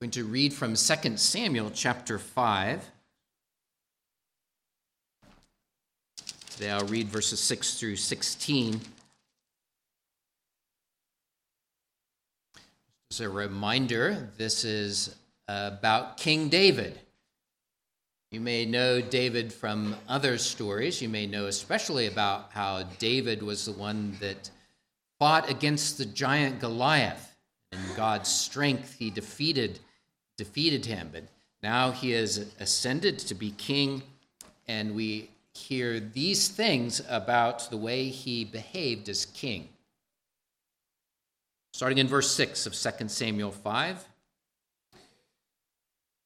going to read from 2 Samuel chapter 5. Today I'll read verses 6 through 16. As a reminder, this is about King David. You may know David from other stories. You may know especially about how David was the one that fought against the giant Goliath. In God's strength, he defeated defeated him, but now he has ascended to be king, and we hear these things about the way he behaved as king. Starting in verse 6 of 2 Samuel 5.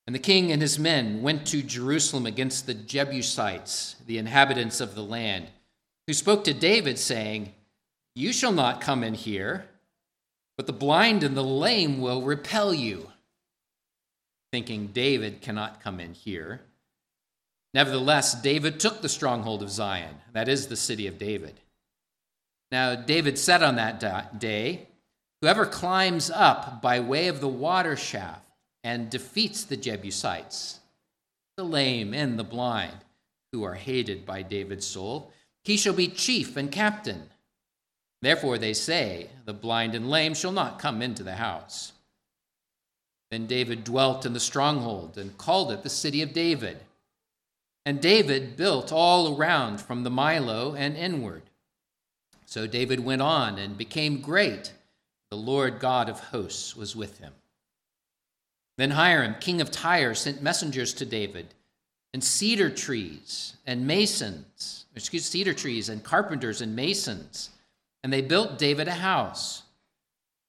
And the king and his men went to Jerusalem against the Jebusites, the inhabitants of the land, who spoke to David, saying, You shall not come in here, but the blind and the lame will repel you thinking David cannot come in here. Nevertheless, David took the stronghold of Zion, that is the city of David. Now, David said on that day, Whoever climbs up by way of the water shaft and defeats the Jebusites, the lame and the blind, who are hated by David's soul, he shall be chief and captain. Therefore, they say, The blind and lame shall not come into the house. Then David dwelt in the stronghold and called it the city of David. And David built all around from the Millo and inward. So David went on and became great. The Lord God of hosts was with him. Then Hiram, king of Tyre, sent messengers to David, and cedar trees and masons, excuse cedar trees and carpenters and masons, and they built David a house.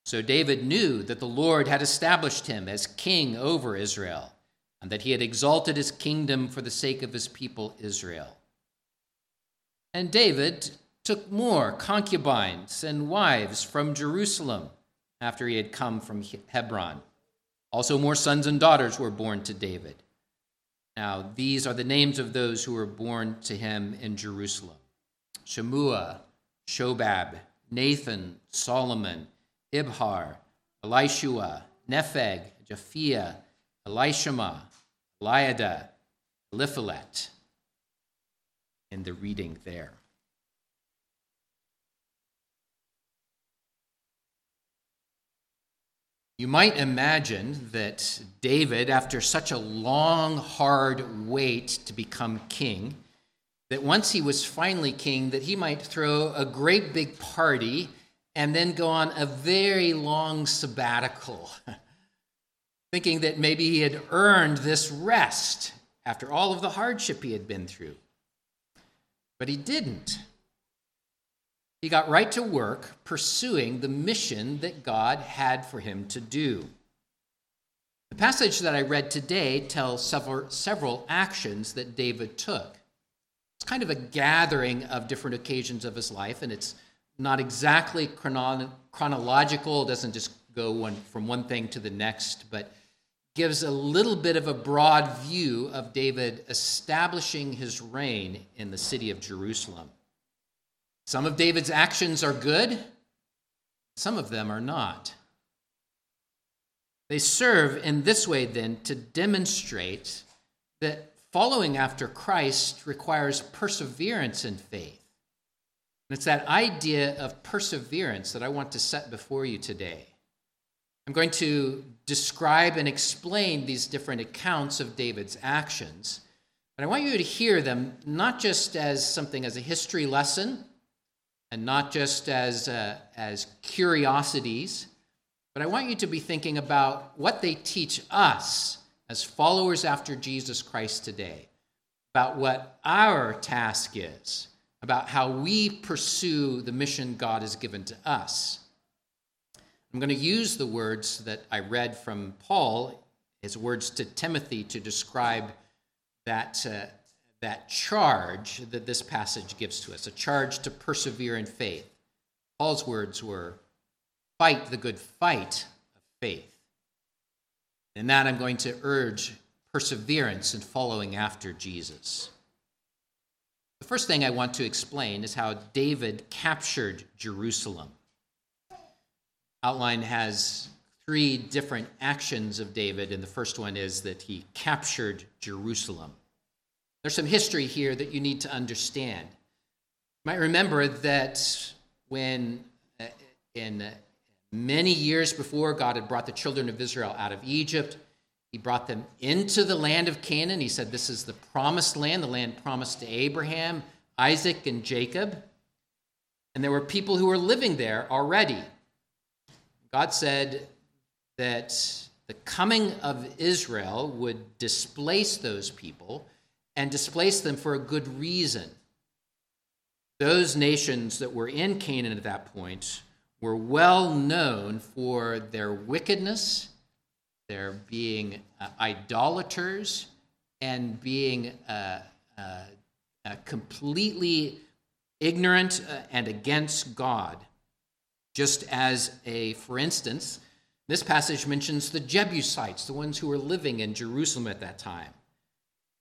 So David knew that the Lord had established him as king over Israel, and that he had exalted his kingdom for the sake of his people Israel. And David took more concubines and wives from Jerusalem after he had come from Hebron. Also, more sons and daughters were born to David. Now, these are the names of those who were born to him in Jerusalem Shemua, Shobab, Nathan, Solomon, Ibhar, Elishua, Nepheg, Japhia, Elishama, Eliada, Eliphelet, in the reading there. You might imagine that David, after such a long, hard wait to become king, that once he was finally king, that he might throw a great big party and then go on a very long sabbatical, thinking that maybe he had earned this rest after all of the hardship he had been through. But he didn't. He got right to work pursuing the mission that God had for him to do. The passage that I read today tells several, several actions that David took. It's kind of a gathering of different occasions of his life, and it's not exactly chrono- chronological, doesn't just go one, from one thing to the next, but gives a little bit of a broad view of David establishing his reign in the city of Jerusalem. Some of David's actions are good, some of them are not. They serve in this way, then, to demonstrate that following after Christ requires perseverance in faith. And it's that idea of perseverance that I want to set before you today. I'm going to describe and explain these different accounts of David's actions, but I want you to hear them not just as something as a history lesson and not just as, uh, as curiosities, but I want you to be thinking about what they teach us as followers after Jesus Christ today, about what our task is about how we pursue the mission God has given to us. I'm going to use the words that I read from Paul, his words to Timothy, to describe that, uh, that charge that this passage gives to us a charge to persevere in faith. Paul's words were fight the good fight of faith. In that, I'm going to urge perseverance in following after Jesus. The first thing I want to explain is how David captured Jerusalem. Outline has three different actions of David, and the first one is that he captured Jerusalem. There's some history here that you need to understand. You might remember that when, uh, in many years before, God had brought the children of Israel out of Egypt, he brought them into the land of Canaan. He said, This is the promised land, the land promised to Abraham, Isaac, and Jacob. And there were people who were living there already. God said that the coming of Israel would displace those people and displace them for a good reason. Those nations that were in Canaan at that point were well known for their wickedness, their being uh, idolaters, and being uh, uh, uh completely ignorant uh, and against God. Just as a, for instance, this passage mentions the Jebusites, the ones who were living in Jerusalem at that time.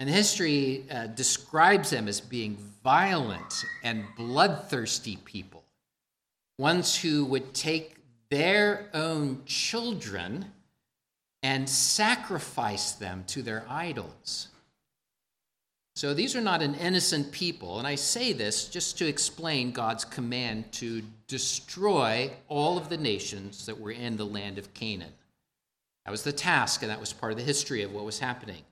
And history uh, describes them as being violent and bloodthirsty people, ones who would take their own children and sacrifice them to their idols. So these are not an innocent people, and I say this just to explain God's command to destroy all of the nations that were in the land of Canaan. That was the task, and that was part of the history of what was happening.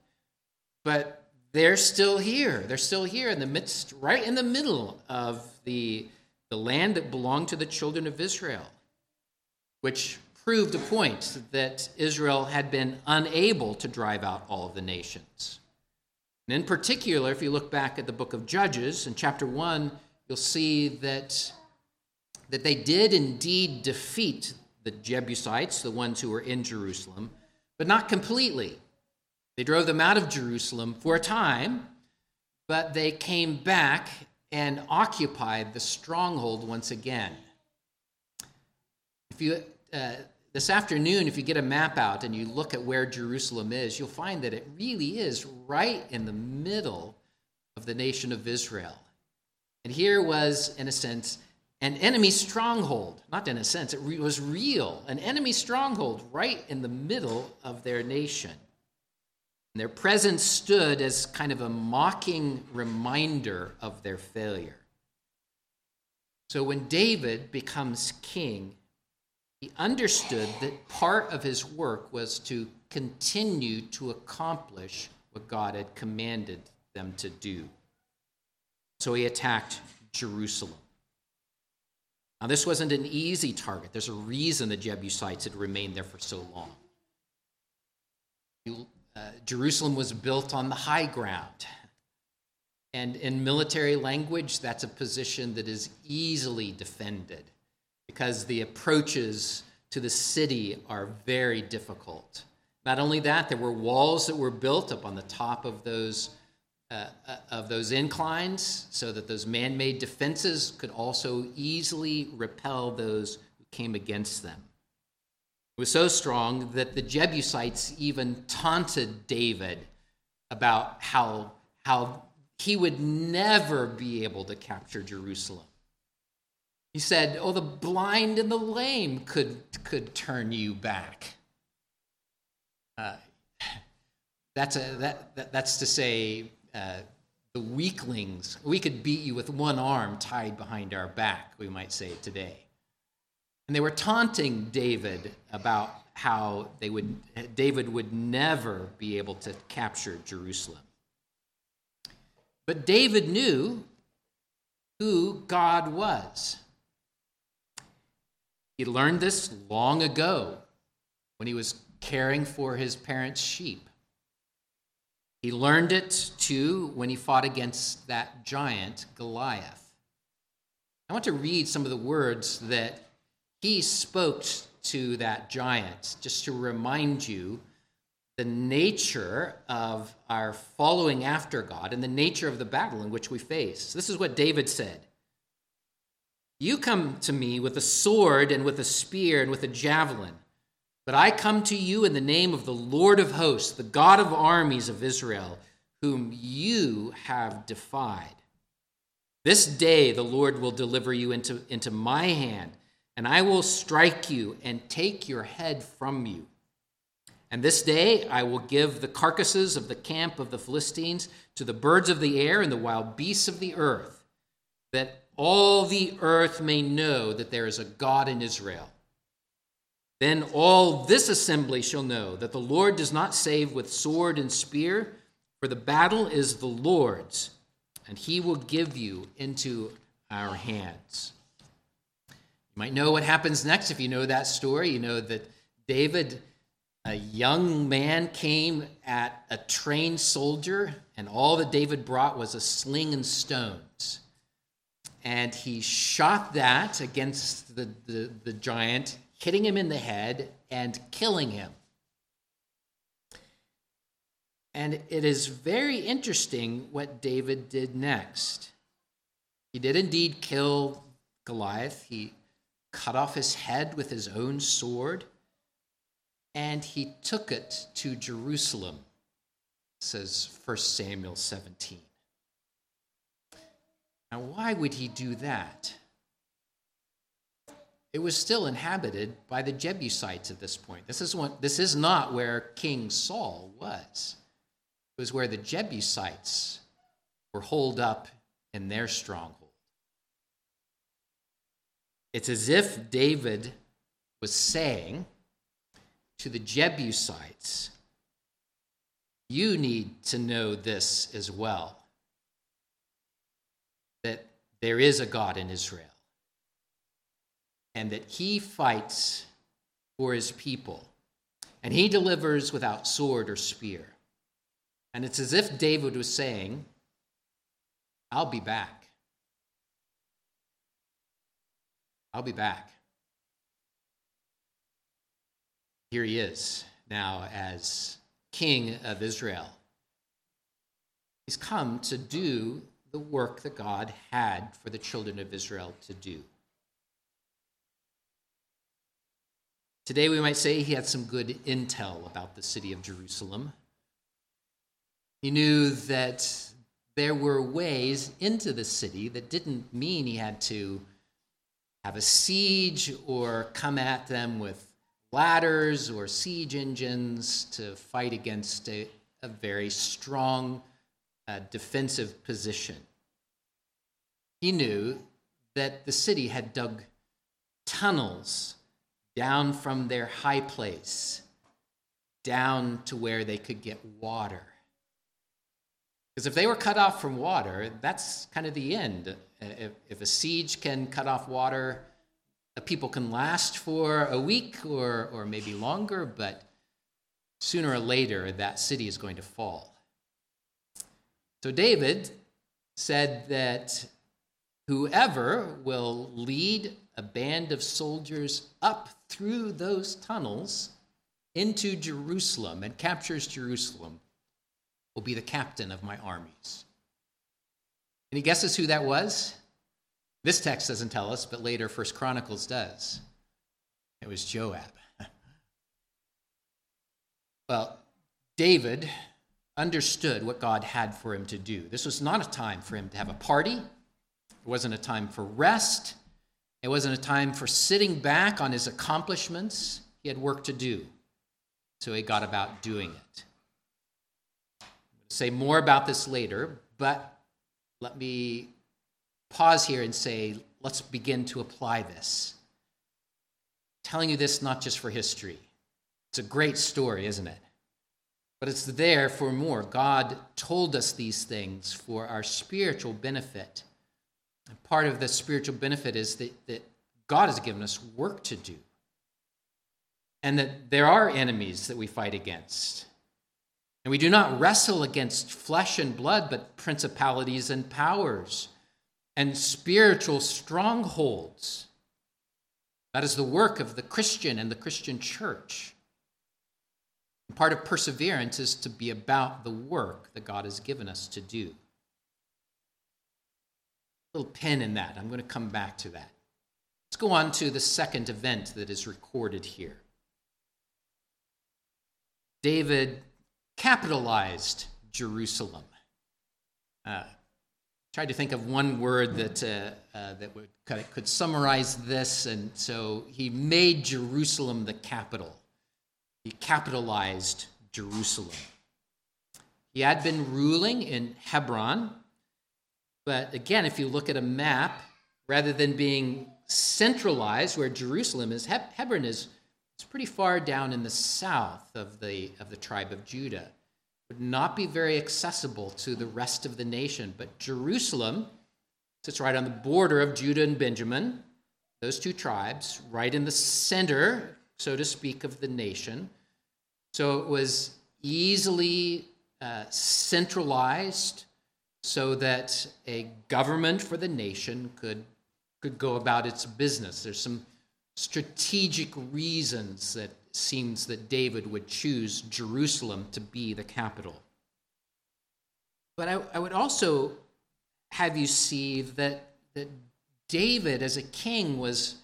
But they're still here. They're still here in the midst, right in the middle of the, the land that belonged to the children of Israel, which proved a point that Israel had been unable to drive out all of the nations. And in particular, if you look back at the book of Judges in chapter 1, you'll see that, that they did indeed defeat the Jebusites, the ones who were in Jerusalem, but not completely. They drove them out of Jerusalem for a time, but they came back and occupied the stronghold once again. If you uh, this afternoon, if you get a map out and you look at where Jerusalem is, you'll find that it really is right in the middle of the nation of Israel. And here was, in a sense, an enemy stronghold. Not in a sense, it was real, an enemy stronghold right in the middle of their nation. And their presence stood as kind of a mocking reminder of their failure. So when David becomes king, he understood that part of his work was to continue to accomplish what God had commanded them to do. So he attacked Jerusalem. Now, this wasn't an easy target. There's a reason the Jebusites had remained there for so long. Uh, Jerusalem was built on the high ground. And in military language, that's a position that is easily defended because the approaches to the city are very difficult. Not only that, there were walls that were built up on the top of those, uh, of those inclines so that those man made defenses could also easily repel those who came against them It was so strong that the Jebusites even taunted David about how, how he would never be able to capture Jerusalem. He said, Oh, the blind and the lame could, could turn you back. Uh, that's, a, that, that, that's to say, uh, the weaklings, we could beat you with one arm tied behind our back, we might say today. And they were taunting David about how they would, David would never be able to capture Jerusalem. But David knew who God was. He learned this long ago when he was caring for his parents' sheep. He learned it too when he fought against that giant, Goliath. I want to read some of the words that he spoke to that giant, just to remind you the nature of our following after God and the nature of the battle in which we face. This is what David said You come to me with a sword and with a spear and with a javelin, but I come to you in the name of the Lord of hosts, the God of armies of Israel, whom you have defied. This day the Lord will deliver you into, into my hand and I will strike you and take your head from you. And this day I will give the carcasses of the camp of the Philistines to the birds of the air and the wild beasts of the earth, that all the earth may know that there is a God in Israel. Then all this assembly shall know that the Lord does not save with sword and spear, for the battle is the Lord's, and he will give you into our hands. You might know what happens next if you know that story. You know that David, a young man, came at a trained soldier, and all that David brought was a sling and stones. And he shot that against the, the, the giant, hitting him in the head and killing him. And it is very interesting what David did next. He did indeed kill Goliath. He cut off his head with his own sword, and he took it to Jerusalem, says 1 Samuel 17. Now, why would he do that? It was still inhabited by the Jebusites at this point. This is, one, this is not where King Saul was. It was where the Jebusites were holed up in their stronghold. It's as if David was saying to the Jebusites, You need to know this as well there is a God in Israel and that he fights for his people and he delivers without sword or spear. And it's as if David was saying, I'll be back. I'll be back. Here he is now as king of Israel. He's come to do the work that God had for the children of Israel to do. Today, we might say he had some good intel about the city of Jerusalem. He knew that there were ways into the city that didn't mean he had to have a siege or come at them with ladders or siege engines to fight against a, a very strong uh, defensive position. He knew that the city had dug tunnels down from their high place down to where they could get water. Because if they were cut off from water, that's kind of the end. If, if a siege can cut off water, the people can last for a week or, or maybe longer, but sooner or later that city is going to fall. So David said that whoever will lead a band of soldiers up through those tunnels into Jerusalem and captures Jerusalem will be the captain of my armies. Any guesses who that was? This text doesn't tell us, but later First Chronicles does. It was Joab. well, David understood what God had for him to do. This was not a time for him to have a party. It wasn't a time for rest. It wasn't a time for sitting back on his accomplishments. He had work to do. So he got about doing it. say more about this later, but let me pause here and say, let's begin to apply this. Telling you this not just for history. It's a great story, isn't it? But it's there for more. God told us these things for our spiritual benefit. And part of the spiritual benefit is that, that God has given us work to do. And that there are enemies that we fight against. And we do not wrestle against flesh and blood, but principalities and powers and spiritual strongholds. That is the work of the Christian and the Christian church. Part of perseverance is to be about the work that God has given us to do. A little pin in that. I'm going to come back to that. Let's go on to the second event that is recorded here. David capitalized Jerusalem. Uh, tried to think of one word that uh, uh, that would could summarize this, and so he made Jerusalem the capital. He capitalized Jerusalem. He had been ruling in Hebron, but again, if you look at a map, rather than being centralized where Jerusalem is, Hebron is it's pretty far down in the south of the of the tribe of Judah would not be very accessible to the rest of the nation. But Jerusalem sits right on the border of Judah and Benjamin, those two tribes, right in the center, so to speak, of the nation. So it was easily uh, centralized so that a government for the nation could, could go about its business. There's some strategic reasons that seems that David would choose Jerusalem to be the capital. But I, I would also have you see that, that David, as a king, was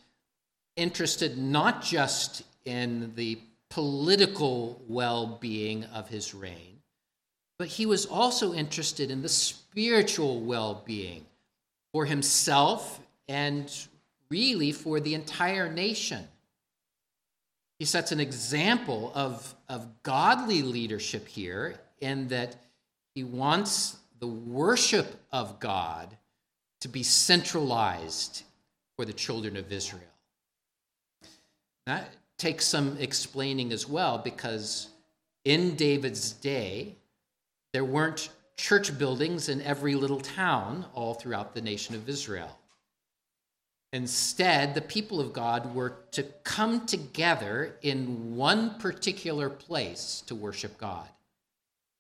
interested not just in the political well being of his reign, but he was also interested in the spiritual well being for himself and really for the entire nation. He sets an example of, of godly leadership here in that he wants the worship of God to be centralized for the children of Israel. That takes some explaining as well because in David's day, there weren't church buildings in every little town all throughout the nation of Israel. Instead, the people of God were to come together in one particular place to worship God.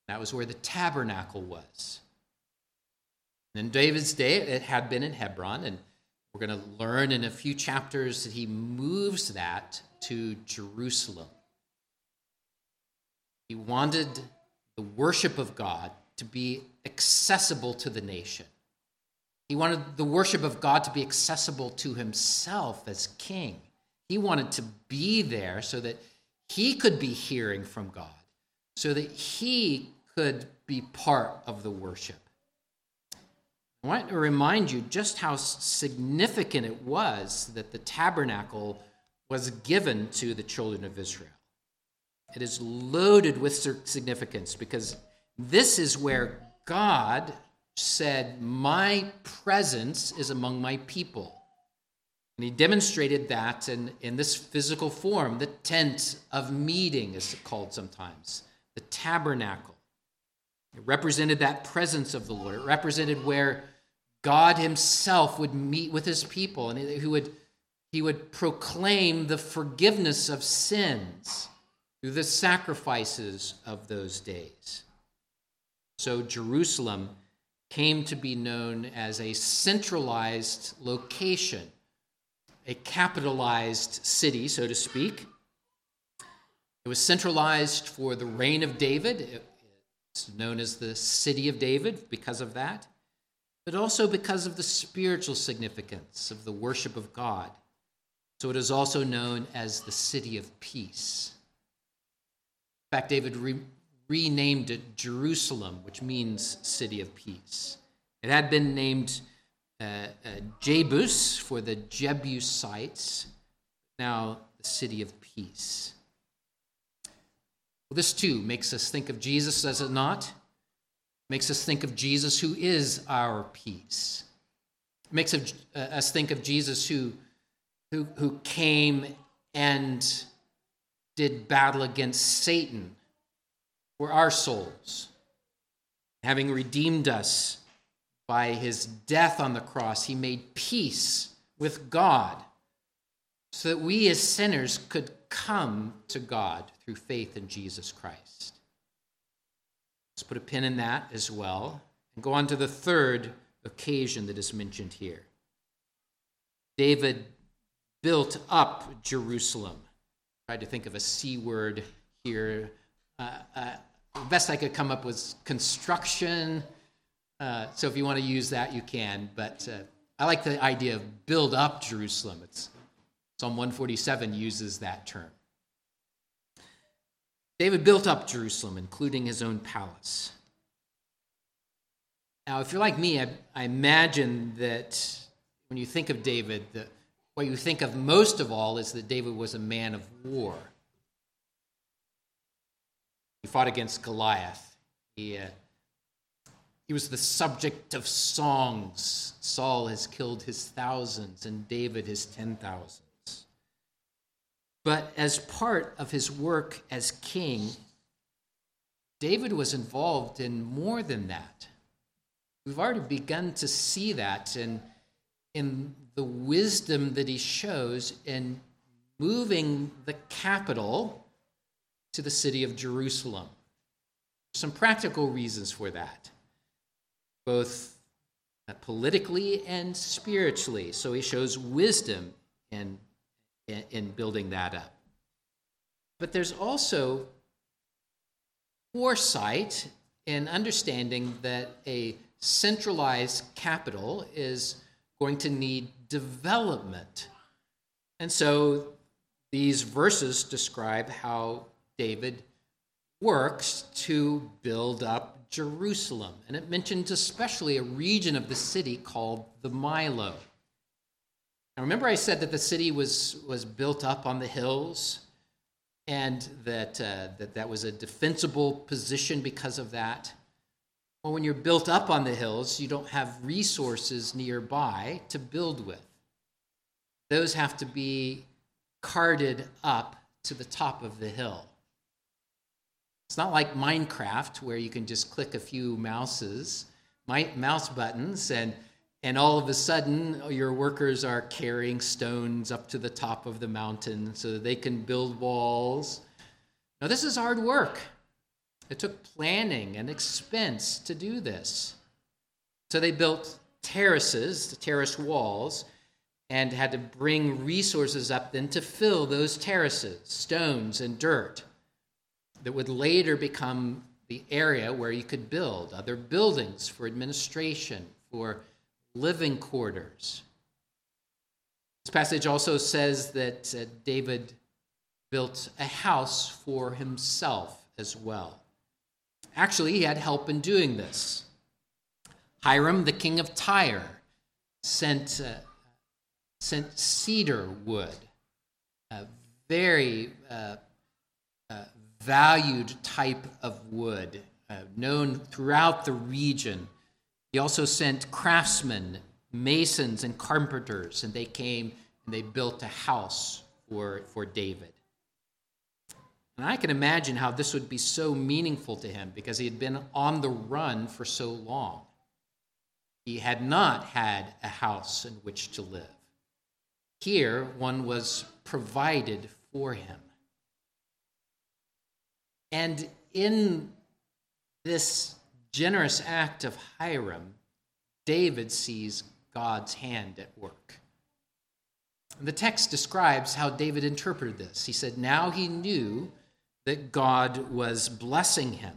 That was where the tabernacle was. in David's day, it had been in Hebron, and we're going to learn in a few chapters that he moves that to Jerusalem. He wanted the worship of God to be accessible to the nation. He wanted the worship of God to be accessible to himself as king. He wanted to be there so that he could be hearing from God, so that he could be part of the worship. I want to remind you just how significant it was that the tabernacle was given to the children of Israel. It is loaded with significance because this is where God said, My presence is among my people. And he demonstrated that in, in this physical form, the tent of meeting, is called sometimes, the tabernacle. It represented that presence of the Lord. It represented where God himself would meet with his people and he would, he would proclaim the forgiveness of sins through the sacrifices of those days. So Jerusalem came to be known as a centralized location, a capitalized city, so to speak. It was centralized for the reign of David. It's known as the City of David because of that, but also because of the spiritual significance of the worship of God. So it is also known as the City of Peace. In fact, David re- renamed it Jerusalem, which means city of peace. It had been named uh, uh, Jebus for the Jebusites, now the city of peace. Well, this too makes us think of Jesus, does it not? Makes us think of Jesus who is our peace. Makes uh, us think of Jesus who, who, who came and did battle against Satan for our souls. Having redeemed us by his death on the cross, he made peace with God so that we as sinners could come to God through faith in Jesus Christ. Let's put a pin in that as well and go on to the third occasion that is mentioned here. David built up Jerusalem. I Tried to think of a C word here. Uh, uh, best I could come up with was construction. Uh, so if you want to use that, you can. But uh, I like the idea of build up Jerusalem. It's, Psalm 147 uses that term. David built up Jerusalem, including his own palace. Now, if you're like me, I, I imagine that when you think of David, the, what you think of most of all is that David was a man of war. He fought against Goliath. He, uh, he was the subject of songs. Saul has killed his thousands, and David his ten thousands. But as part of his work as king, David was involved in more than that. We've already begun to see that in, in the wisdom that he shows in moving the capital to the city of Jerusalem. Some practical reasons for that, both politically and spiritually. So he shows wisdom in, in, in building that up. But there's also foresight in understanding that a centralized capital is going to need development. And so these verses describe how David works to build up Jerusalem. And it mentions especially a region of the city called the Millo. Now, remember, I said that the city was, was built up on the hills and that, uh, that that was a defensible position because of that. Well, when you're built up on the hills, you don't have resources nearby to build with. Those have to be carted up to the top of the hill. It's not like Minecraft where you can just click a few mouses, mouse buttons, and and all of a sudden your workers are carrying stones up to the top of the mountain so that they can build walls. Now this is hard work. It took planning and expense to do this. So they built terraces, the terrace walls, and had to bring resources up then to fill those terraces, stones and dirt that would later become the area where you could build other buildings for administration, for living quarters. This passage also says that uh, David built a house for himself as well. Actually, he had help in doing this. Hiram, the king of Tyre, sent, uh, sent cedar wood, a very uh, uh, valued type of wood, uh, known throughout the region. He also sent craftsmen, masons, and carpenters, and they came and they built a house for, for David. And I can imagine how this would be so meaningful to him because he had been on the run for so long. He had not had a house in which to live. Here, one was provided for him. And in this generous act of Hiram, David sees God's hand at work. The text describes how David interpreted this. He said, Now he knew that God was blessing him,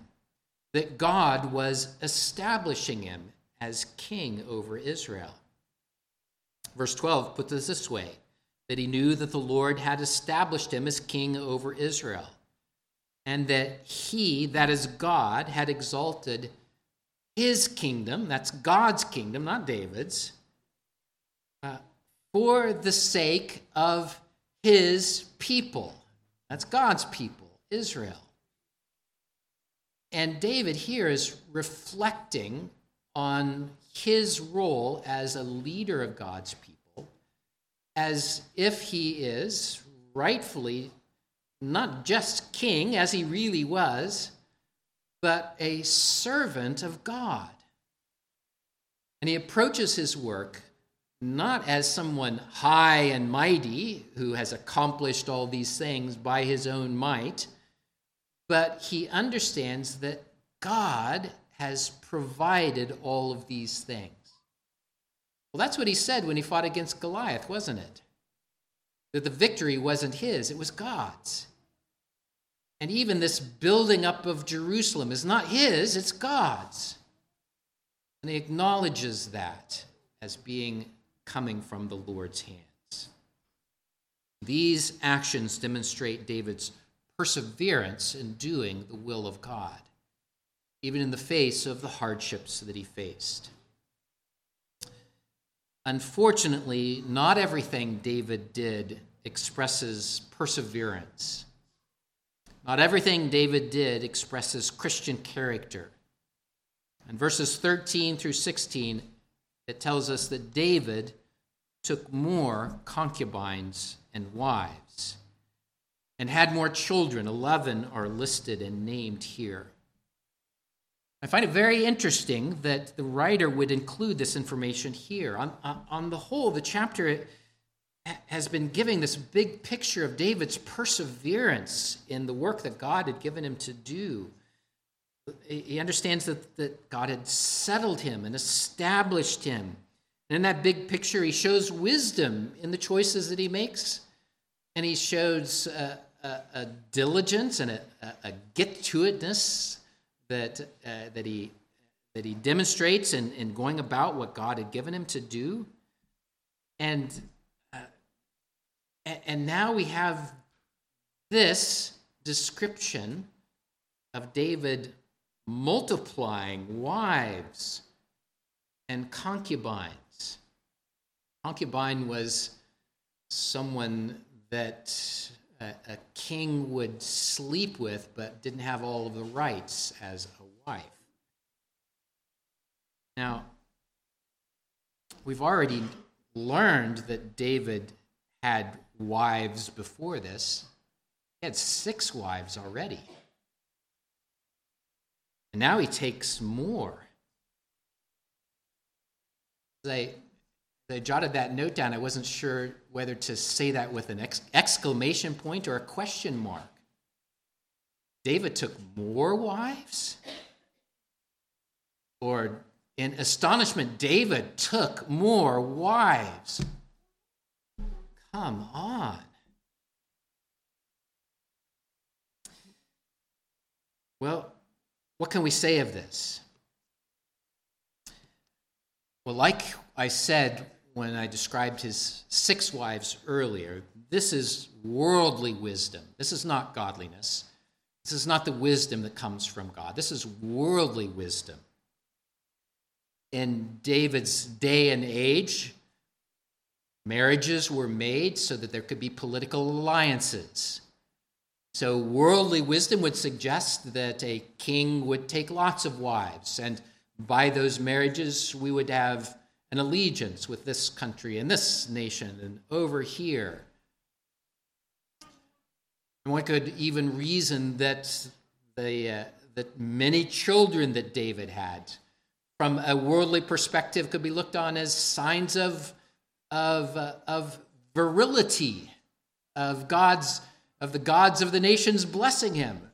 that God was establishing him as king over Israel. Verse 12 puts it this way that he knew that the Lord had established him as king over Israel, and that he, that is God, had exalted his kingdom, that's God's kingdom, not David's, uh, for the sake of his people. That's God's people. Israel. And David here is reflecting on his role as a leader of God's people, as if he is rightfully not just king, as he really was, but a servant of God. And he approaches his work not as someone high and mighty who has accomplished all these things by his own might but he understands that God has provided all of these things. Well, that's what he said when he fought against Goliath, wasn't it? That the victory wasn't his, it was God's. And even this building up of Jerusalem is not his, it's God's. And he acknowledges that as being coming from the Lord's hands. These actions demonstrate David's perseverance in doing the will of God. even in the face of the hardships that he faced. Unfortunately, not everything David did expresses perseverance. Not everything David did expresses Christian character. In verses 13 through 16, it tells us that David took more concubines and wives and had more children. Eleven are listed and named here. I find it very interesting that the writer would include this information here. On, on the whole, the chapter has been giving this big picture of David's perseverance in the work that God had given him to do. He understands that, that God had settled him and established him. And in that big picture, he shows wisdom in the choices that he makes, and he shows a, a, diligence and a, a get to itness that, uh, that, he, that he demonstrates in, in going about what God had given him to do. And, uh, and now we have this description of David multiplying wives and concubines. Concubine was someone that a, a king would sleep with but didn't have all of the rights as a wife. Now, we've already learned that David had wives before this. He had six wives already. And now he takes more. I jotted that note down, I wasn't sure whether to say that with an ex- exclamation point or a question mark. David took more wives? Or in astonishment, David took more wives? Come on. Well, what can we say of this? Well, like I said when I described his six wives earlier, this is worldly wisdom. This is not godliness. This is not the wisdom that comes from God. This is worldly wisdom. In David's day and age, marriages were made so that there could be political alliances. So, worldly wisdom would suggest that a king would take lots of wives, and by those marriages, we would have an allegiance with this country and this nation and over here. And one could even reason that, the, uh, that many children that David had, from a worldly perspective, could be looked on as signs of, of, uh, of virility, of God's of the gods of the nations blessing him.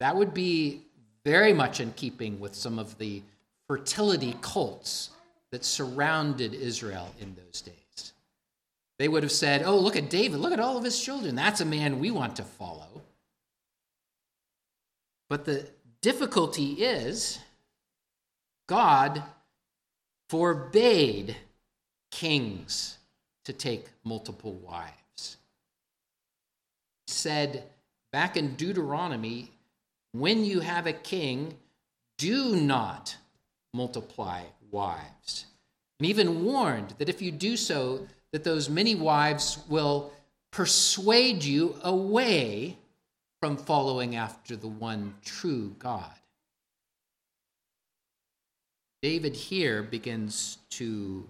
That would be very much in keeping with some of the fertility cults that surrounded Israel in those days. They would have said, Oh, look at David, look at all of his children. That's a man we want to follow. But the difficulty is God forbade kings to take multiple wives. He said back in Deuteronomy, when you have a king, do not multiply wives. And even warned that if you do so, that those many wives will persuade you away from following after the one true God. David here begins to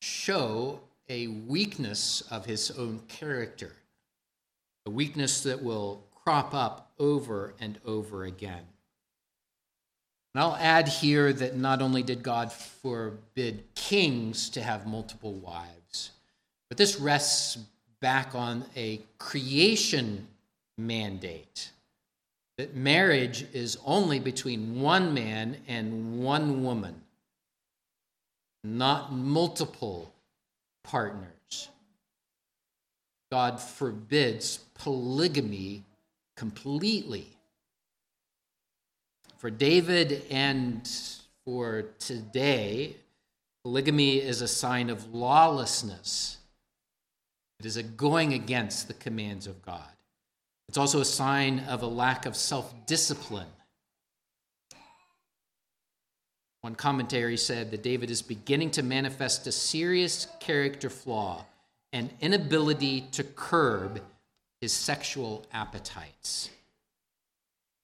show a weakness of his own character, a weakness that will crop up over and over again. And I'll add here that not only did God forbid kings to have multiple wives, but this rests back on a creation mandate that marriage is only between one man and one woman, not multiple partners. God forbids polygamy completely for David and for today, polygamy is a sign of lawlessness. It is a going against the commands of God. It's also a sign of a lack of self discipline. One commentary said that David is beginning to manifest a serious character flaw an inability to curb his sexual appetites.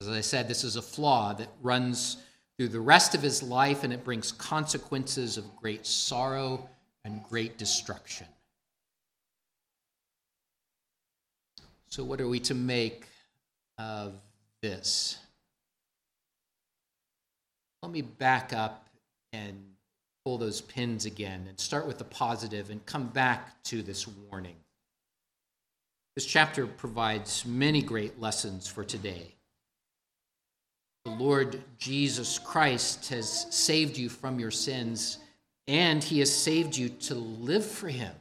As I said, this is a flaw that runs through the rest of his life and it brings consequences of great sorrow and great destruction. So, what are we to make of this? Let me back up and pull those pins again and start with the positive and come back to this warning. This chapter provides many great lessons for today. The Lord Jesus Christ has saved you from your sins, and He has saved you to live for Him.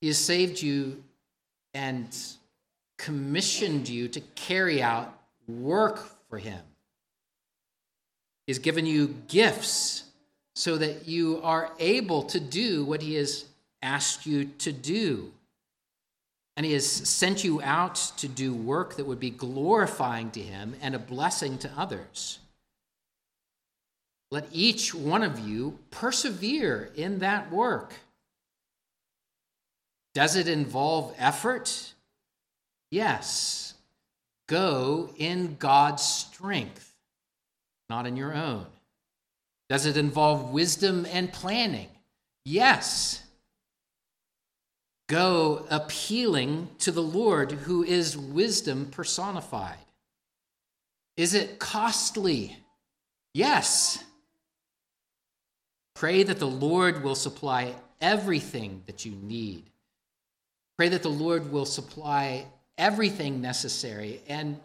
He has saved you and commissioned you to carry out work for Him. He has given you gifts so that you are able to do what He has asked you to do. And He has sent you out to do work that would be glorifying to Him and a blessing to others. Let each one of you persevere in that work. Does it involve effort? Yes. Go in God's strength not in your own? Does it involve wisdom and planning? Yes. Go appealing to the Lord, who is wisdom personified. Is it costly? Yes. Pray that the Lord will supply everything that you need. Pray that the Lord will supply everything necessary and,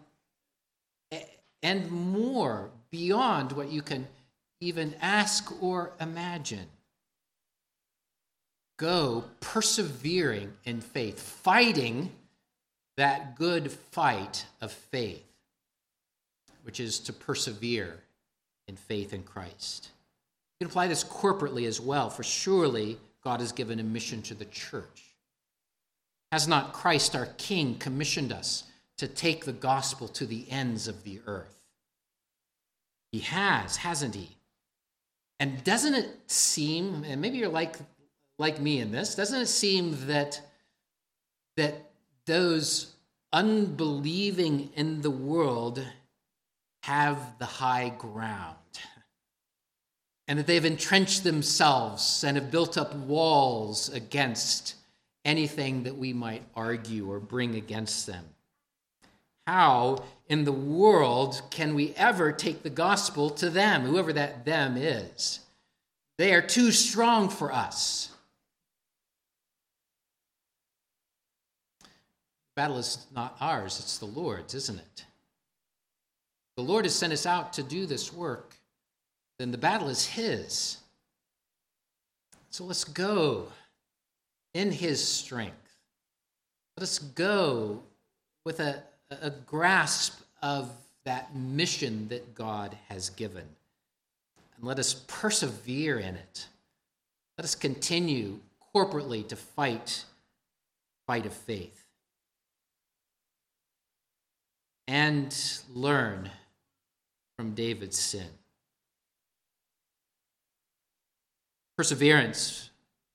and more beyond what you can even ask or imagine. Go persevering in faith, fighting that good fight of faith, which is to persevere in faith in Christ. You can apply this corporately as well, for surely God has given a mission to the church. Has not Christ, our King, commissioned us to take the gospel to the ends of the earth? He has, hasn't he? And doesn't it seem, and maybe you're like, like me in this, doesn't it seem that, that those unbelieving in the world have the high ground? And that they've entrenched themselves and have built up walls against anything that we might argue or bring against them. How in the world can we ever take the gospel to them, whoever that them is? They are too strong for us. Battle is not ours, it's the Lord's, isn't it? The Lord has sent us out to do this work, then the battle is His. So let's go in His strength. Let us go with a a grasp of that mission that God has given. And let us persevere in it. Let us continue corporately to fight fight of faith. And learn from David's sin. Perseverance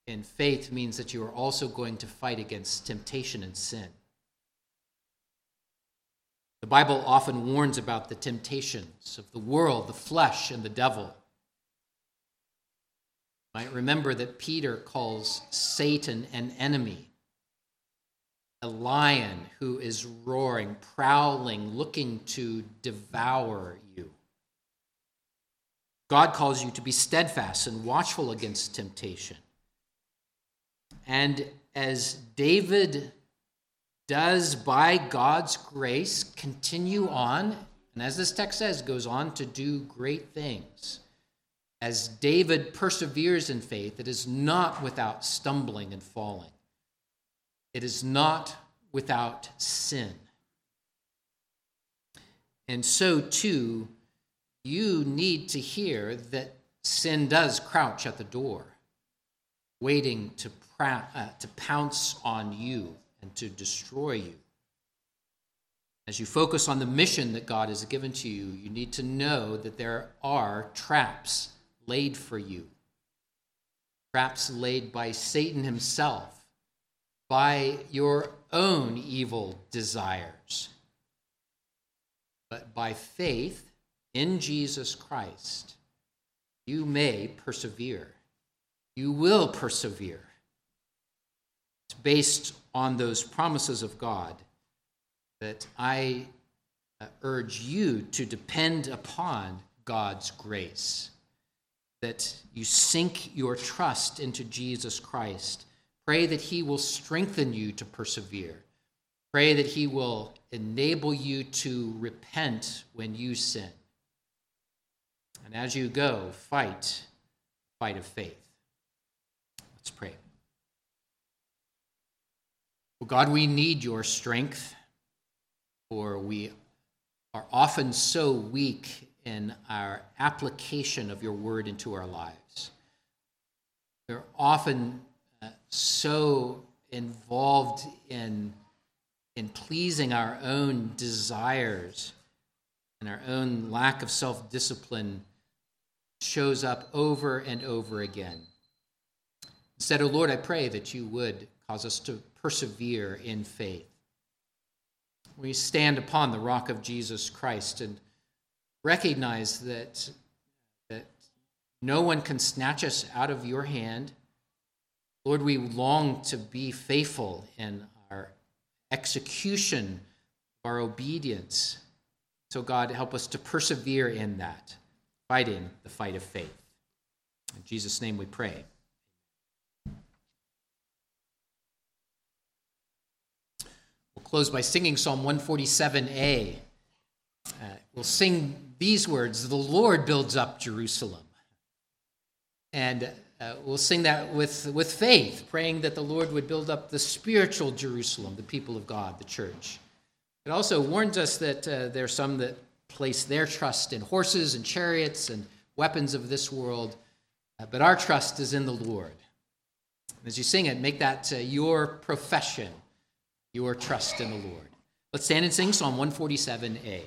in faith means that you are also going to fight against temptation and sin. The Bible often warns about the temptations of the world, the flesh, and the devil. You might remember that Peter calls Satan an enemy, a lion who is roaring, prowling, looking to devour you. God calls you to be steadfast and watchful against temptation. And as David does, by God's grace, continue on, and as this text says, goes on to do great things. As David perseveres in faith, it is not without stumbling and falling, it is not without sin. And so, too, you need to hear that sin does crouch at the door, waiting to, uh, to pounce on you and to destroy you. As you focus on the mission that God has given to you, you need to know that there are traps laid for you. Traps laid by Satan himself, by your own evil desires. But by faith in Jesus Christ, you may persevere. You will persevere. It's based on those promises of God that I uh, urge you to depend upon God's grace, that you sink your trust into Jesus Christ. Pray that He will strengthen you to persevere. Pray that He will enable you to repent when you sin. And as you go, fight fight of faith. Let's pray. Well, God, we need your strength, for we are often so weak in our application of your word into our lives. We're often so involved in, in pleasing our own desires and our own lack of self discipline shows up over and over again. Instead, O oh Lord, I pray that you would cause us to persevere in faith. We stand upon the rock of Jesus Christ and recognize that, that no one can snatch us out of your hand. Lord, we long to be faithful in our execution of our obedience. So, God, help us to persevere in that, fighting the fight of faith. In Jesus' name we pray. We'll close by singing Psalm 147a. Uh, we'll sing these words The Lord builds up Jerusalem. And uh, we'll sing that with, with faith, praying that the Lord would build up the spiritual Jerusalem, the people of God, the church. It also warns us that uh, there are some that place their trust in horses and chariots and weapons of this world, uh, but our trust is in the Lord. As you sing it, make that uh, your profession your trust in the Lord. Let's stand and sing Psalm 147a.